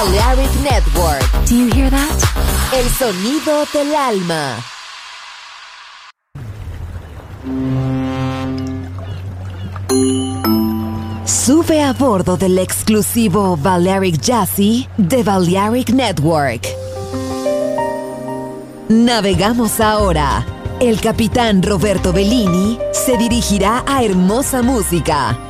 Balearic Network. Do you hear that? El sonido del alma. Sube a bordo del exclusivo Balearic Jazzy de Balearic Network. Navegamos ahora. El capitán Roberto Bellini se dirigirá a hermosa música.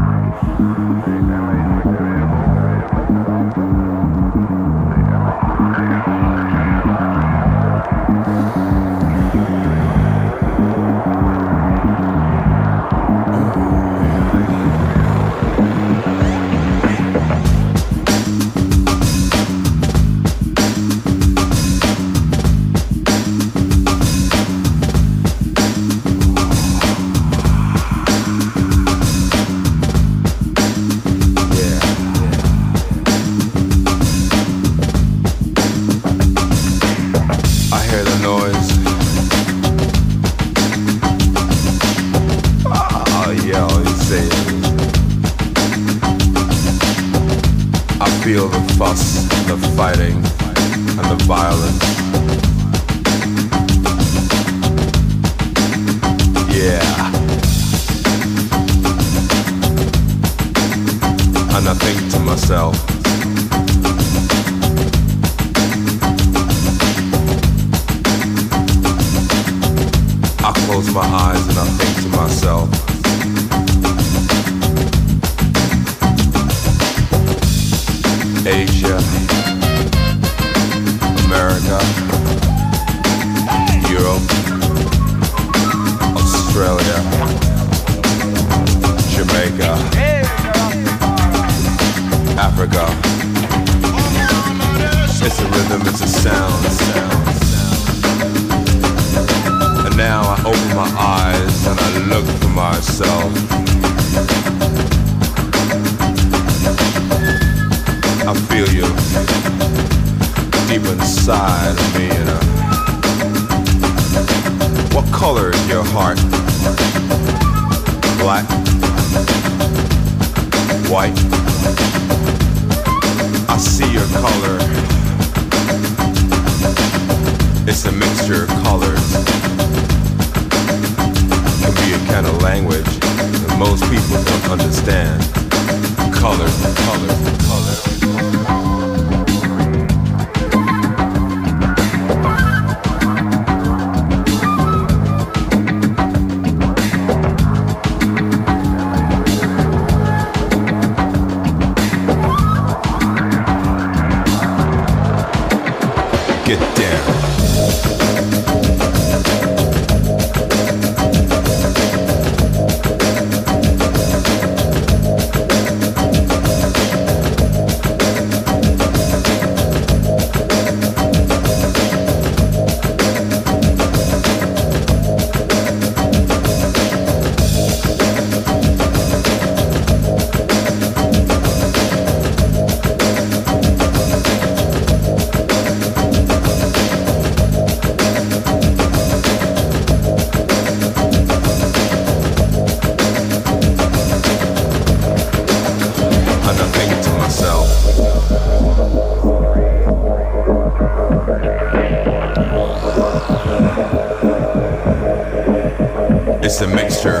yeah. And I think to myself, a mixture.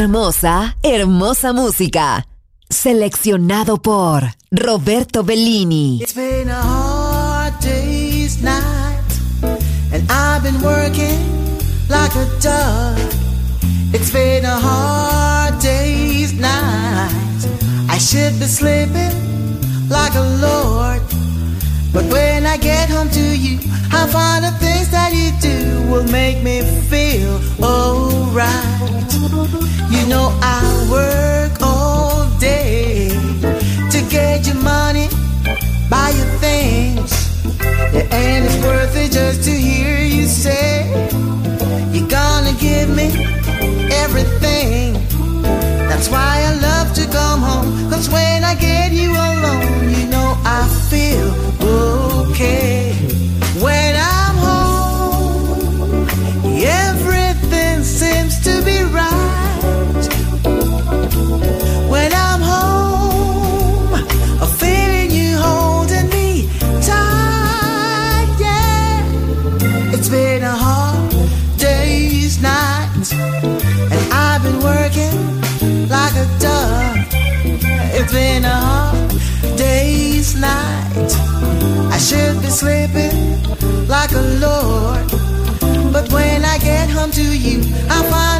Hermosa, hermosa música. Seleccionado por Roberto Bellini. It's been a hard day's night, and I've been working like a dog. It's been a hard day's night. I should be sleeping like a lord. But when I get home to you, I find the things that you do will make me feel alright. You know I work all day to get your money, buy your things. And it's worth it just to hear you say you're gonna give me everything. That's why I love to come home. Cause when I get you alone, you know I feel night. I should be sleeping like a lord. But when I get home to you, I find